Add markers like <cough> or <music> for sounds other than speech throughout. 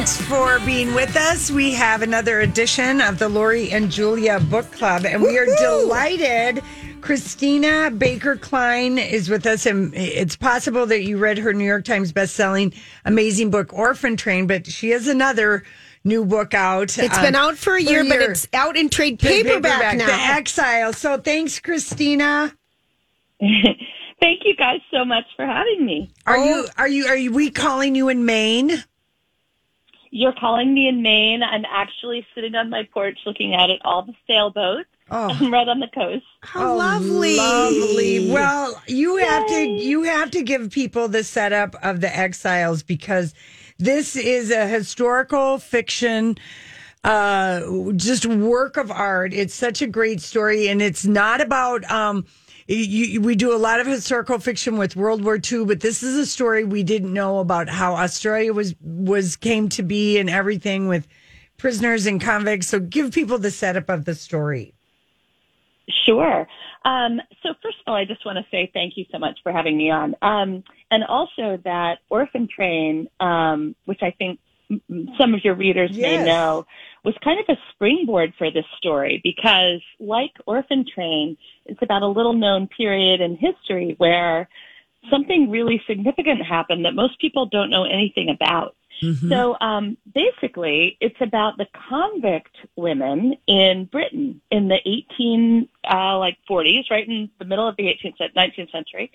Thanks for being with us. We have another edition of the Lori and Julia Book Club, and we are delighted. Christina Baker Kline is with us, and it's possible that you read her New York Times bestselling amazing book, Orphan Train, but she has another new book out. It's uh, been out for a year, but it's out in trade paperback, now. The Exile. So thanks, Christina. <laughs> Thank you guys so much for having me. Are you oh. are you are you we calling you in Maine? You're calling me in Maine. I'm actually sitting on my porch looking out at all the sailboats. Oh. I'm <laughs> right on the coast. How lovely. Lovely. Well, you have to you have to give people the setup of the exiles because this is a historical fiction uh just work of art. It's such a great story and it's not about um you, we do a lot of historical fiction with World War II, but this is a story we didn't know about how Australia was was came to be and everything with prisoners and convicts. So give people the setup of the story. Sure. Um, so first of all, I just want to say thank you so much for having me on, um, and also that Orphan Train, um, which I think some of your readers yes. may know, was kind of a springboard for this story because, like Orphan Train, it's about a little known period in history where something really significant happened that most people don't know anything about. Mm-hmm. So um, basically, it's about the convict women in Britain in the 18 uh, like 40s, right in the middle of the 18th 19th century,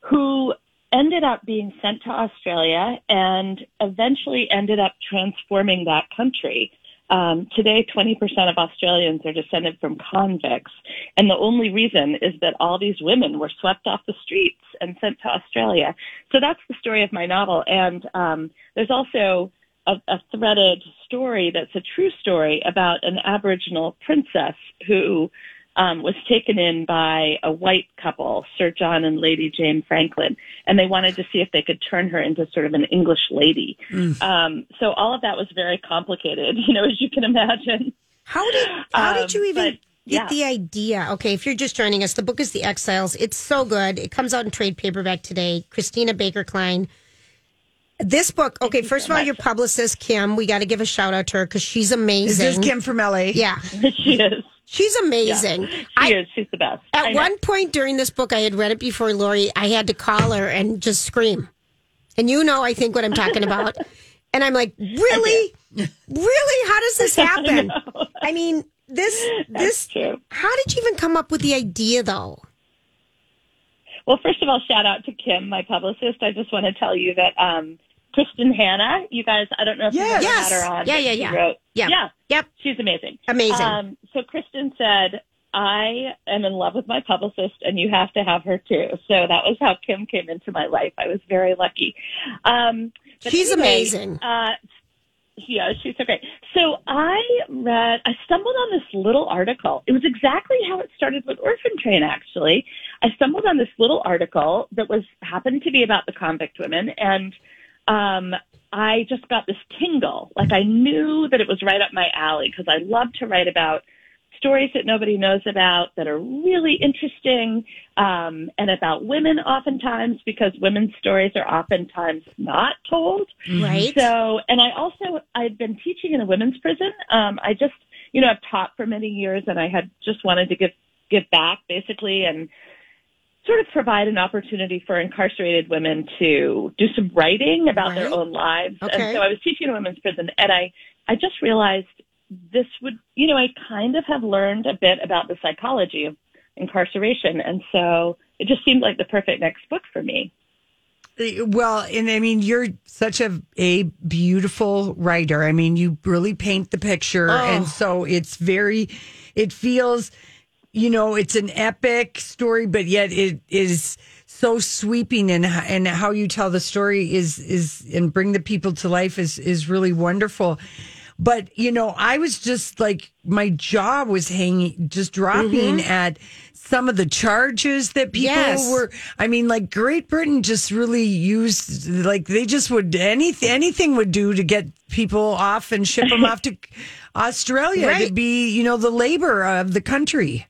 who ended up being sent to Australia and eventually ended up transforming that country. Um, today, 20% of Australians are descended from convicts. And the only reason is that all these women were swept off the streets and sent to Australia. So that's the story of my novel. And um, there's also a, a threaded story that's a true story about an Aboriginal princess who um, was taken in by a white couple, Sir John and Lady Jane Franklin, and they wanted to see if they could turn her into sort of an English lady. Mm. Um, so all of that was very complicated, <laughs> you know, as you can imagine. How did how did you um, even? But, get yeah. the idea. Okay, if you're just joining us, the book is The Exiles. It's so good. It comes out in trade paperback today. Christina Baker Kline. This book, okay, first of all, your publicist, Kim, we got to give a shout out to her because she's amazing. Is this Kim from LA? Yeah. <laughs> she is. She's amazing. Yeah, she I, is. She's the best. At one point during this book, I had read it before Lori. I had to call her and just scream. And you know, I think what I'm talking about. <laughs> and I'm like, really? <laughs> really? How does this happen? I, I mean, this, this, true. how did you even come up with the idea though? Well, first of all, shout out to Kim, my publicist. I just want to tell you that, um, Kristin Hannah. You guys, I don't know if yes. you yes. had her on. Yeah, yeah, yeah. Wrote, yeah. Yeah. Yep. She's amazing. Amazing. Um, so Kristin said, I am in love with my publicist and you have to have her too. So that was how Kim came into my life. I was very lucky. Um, she's anyway, amazing. Uh, yeah, she's so great. So I read, I stumbled on this little article. It was exactly how it started with Orphan Train, actually. I stumbled on this little article that was, happened to be about the convict women and um, I just got this tingle. Like I knew that it was right up my alley because I love to write about stories that nobody knows about that are really interesting um, and about women oftentimes because women's stories are oftentimes not told. Right. So, and I also, I'd been teaching in a women's prison. Um, I just, you know, I've taught for many years and I had just wanted to give, give back basically and sort of provide an opportunity for incarcerated women to do some writing about right. their own lives. Okay. And so I was teaching in a women's prison and I, I just realized this would, you know, I kind of have learned a bit about the psychology of incarceration. And so it just seemed like the perfect next book for me. Well, and I mean, you're such a a beautiful writer. I mean, you really paint the picture, oh. and so it's very, it feels you know, it's an epic story, but yet it is so sweeping and and how you tell the story is is and bring the people to life is is really wonderful. But you know, I was just like my jaw was hanging, just dropping mm-hmm. at some of the charges that people yes. were. I mean, like Great Britain just really used like they just would anything anything would do to get people off and ship them <laughs> off to Australia right. to be you know the labor of the country.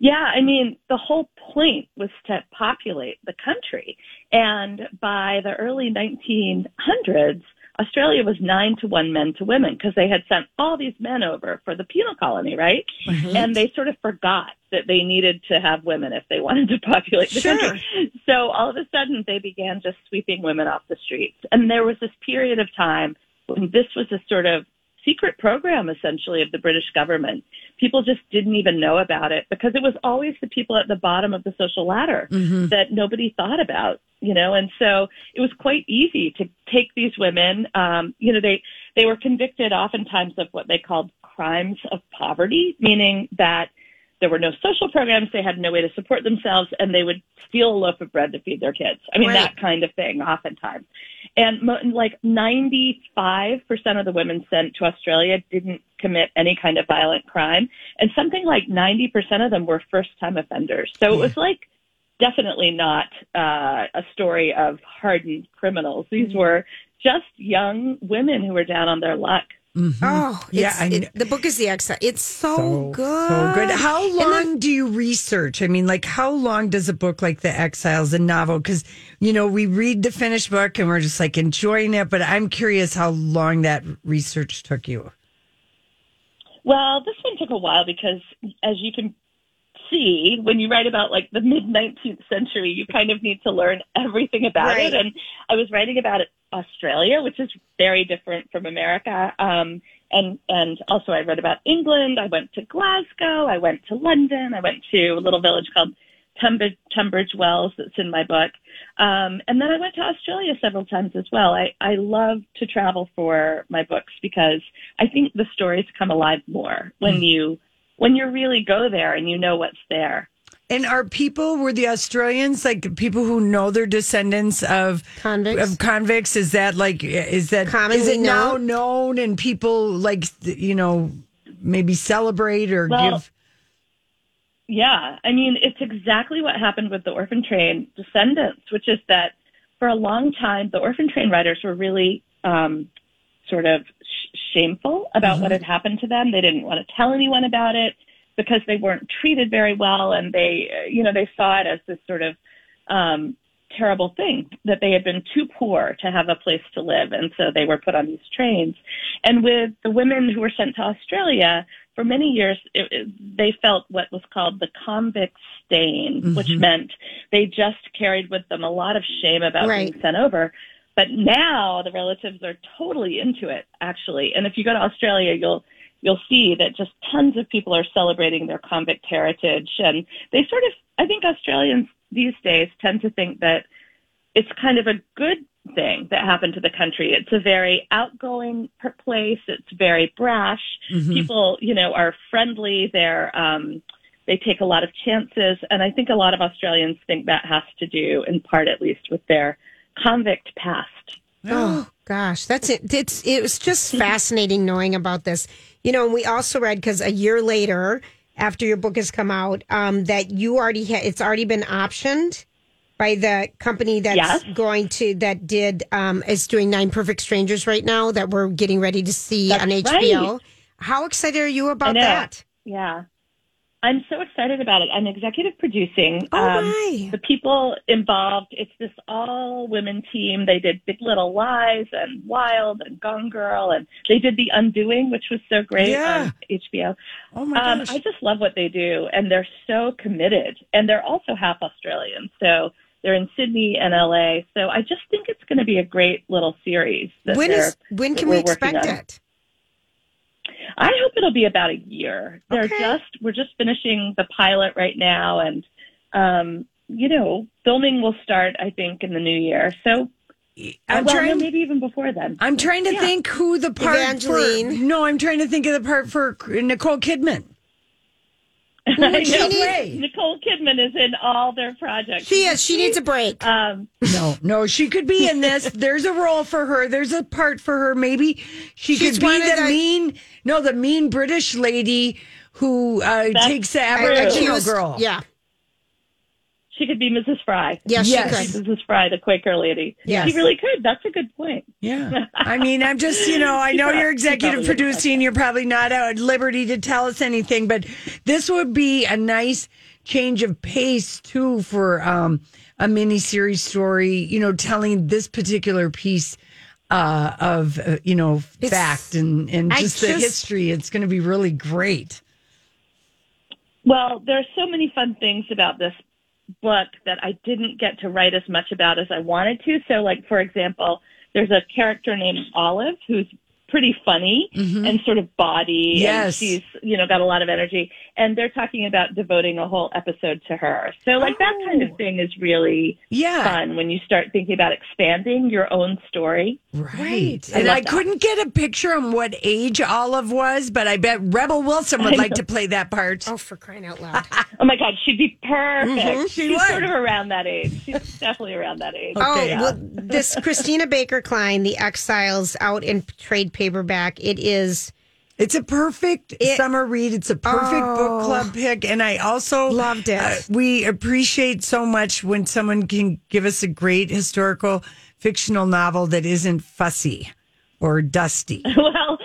Yeah, I mean, the whole point was to populate the country. And by the early 1900s, Australia was nine to one men to women because they had sent all these men over for the penal colony, right? Mm-hmm. And they sort of forgot that they needed to have women if they wanted to <laughs> populate the sure. country. So all of a sudden they began just sweeping women off the streets. And there was this period of time when this was a sort of secret program essentially of the British government. People just didn't even know about it because it was always the people at the bottom of the social ladder mm-hmm. that nobody thought about, you know, and so it was quite easy to take these women, um, you know, they, they were convicted oftentimes of what they called crimes of poverty, meaning that there were no social programs. They had no way to support themselves and they would steal a loaf of bread to feed their kids. I mean, right. that kind of thing oftentimes. And mo- like 95% of the women sent to Australia didn't commit any kind of violent crime. And something like 90% of them were first time offenders. So it was like definitely not uh, a story of hardened criminals. These mm-hmm. were just young women who were down on their luck. Mm-hmm. Oh, yeah. It, the book is the exile. It's so, so, good. So good. How long then, do you research? I mean, like, how long does a book like The Exiles, a novel? Because, you know, we read the finished book and we're just like enjoying it, but I'm curious how long that research took you. Well, this one took a while because, as you can see, when you write about like the mid 19th century, you kind of need to learn everything about right. it. And I was writing about it Australia, which is very different from America. Um, and, and also I read about England. I went to Glasgow. I went to London. I went to a little village called Tunbridge, Tunbridge Wells that's in my book. Um, and then I went to Australia several times as well. I, I love to travel for my books because I think the stories come alive more when mm. you, when you really go there and you know what's there. And are people were the Australians like people who know their descendants of convicts? Of convicts, is that like is that Commonly is it now known and people like you know maybe celebrate or well, give? Yeah, I mean it's exactly what happened with the orphan train descendants, which is that for a long time the orphan train riders were really um, sort of sh- shameful about mm-hmm. what had happened to them. They didn't want to tell anyone about it because they weren't treated very well and they, you know, they saw it as this sort of, um, terrible thing that they had been too poor to have a place to live. And so they were put on these trains. And with the women who were sent to Australia, for many years, it, it, they felt what was called the convict stain, mm-hmm. which meant they just carried with them a lot of shame about right. being sent over. But now the relatives are totally into it, actually. And if you go to Australia, you'll you'll see that just tons of people are celebrating their convict heritage. And they sort of, I think Australians these days tend to think that it's kind of a good thing that happened to the country. It's a very outgoing place. It's very brash. Mm-hmm. People, you know, are friendly. They're, um, they take a lot of chances. And I think a lot of Australians think that has to do, in part at least, with their convict past. Oh gosh, that's it. It's it was just <laughs> fascinating knowing about this. You know, and we also read because a year later, after your book has come out, um, that you already had it's already been optioned by the company that's yes. going to that did um, is doing Nine Perfect Strangers right now that we're getting ready to see that's on HBO. Right. How excited are you about that? Yeah. I'm so excited about it. I'm executive producing. Oh um, my. The people involved, it's this all women team. They did Big Little Lies and Wild and Gone Girl and they did The Undoing, which was so great yeah. on HBO. Oh my um, gosh. I just love what they do and they're so committed and they're also half Australian. So they're in Sydney and LA. So I just think it's going to be a great little series. When is, when can we expect it? I hope it'll be about a year. They're okay. just we're just finishing the pilot right now, and um, you know, filming will start I think in the new year. So I'm well, trying, maybe even before then. I'm trying to yeah. think who the part Evangeline. For, no, I'm trying to think of the part for Nicole Kidman. <laughs> Nicole Kidman is in all their projects. She is. She needs a break. Um, no, no, she could be in this. <laughs> There's a role for her. There's a part for her. Maybe she could be the, the, mean. No, the mean British lady who uh, takes the Aboriginal girl. Yeah. She could be Mrs. Fry. Yes, yes. she could. Mrs. Fry, the Quaker lady. Yes. She really could. That's a good point. Yeah. <laughs> I mean, I'm just, you know, I know you're executive producing. You're probably not at liberty to tell us anything, but this would be a nice change of pace, too, for um, a mini series story, you know, telling this particular piece uh, of uh, you know It's- fact and and I just the history. It's going to be really great. Well, there are so many fun things about this book that I didn't get to write as much about as I wanted to. So, like, for example, there's a character named Olive who's pretty funny and sort of body. Mm-hmm. Yes. And she's, you know, got a lot of energy. And they're talking about devoting a whole episode to her. So, like, that kind Oh. of thing is really Yeah. fun when you start thinking about expanding your own story. Right. I And I that. couldn't get a picture on what age Olive was, but I bet Rebel Wilson would like to play that part. Oh, for crying out loud. <laughs> Oh my God, she'd be perfect. Mhm, she She's would. sort of around that age. She's definitely around that age. Oh, Okay. well, this Christina Baker Kline, The Exiles, out in trade paperback. It is It's a perfect It- summer read. It's a perfect Oh. book club pick. And I also uh, Loved it. we appreciate so much when someone can give us a great historical fictional novel that isn't fussy or dusty. <laughs> well,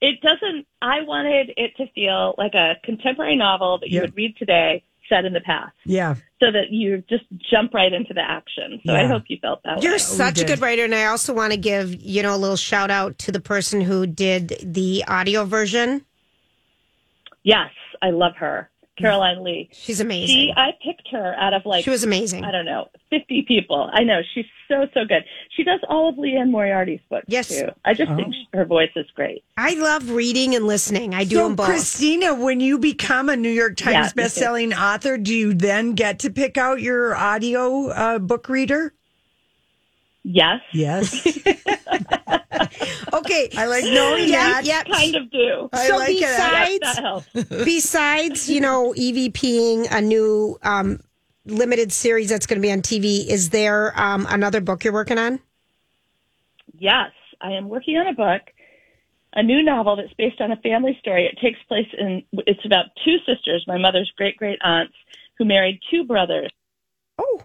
it doesn't. I wanted it to feel like a contemporary novel that you Yeah. would read today, set in the past, Yeah. so that you just jump right into the action. So I hope you felt that You're way. Oh, such a good writer, and I also want to give you know a little shout out to the person who did the audio version. Yes, I love her, Caroline Lee. She's amazing. She, I picked her out of like She was amazing. I don't know, 50 people. I know. She's so, so good. She does all of Liane Moriarty's books, Yes. too. I just think her voice is great. I love reading and listening. I do so, them both. Christina, when you become a New York Times Yeah, me bestselling author, do you then get to pick out your audio uh, book reader? Yes, Yes. <laughs> okay, I like knowing yeah, that. yeah. kind of do. I So like it. besides- That helps. Besides, you know, EVPing a new um, limited series that's going to be on TV, is there um, another book you're working on? Yes, I am working on a book, a new novel that's based on a family story. It takes place in, it's about two sisters, my mother's great great aunts, who married two brothers. Oh,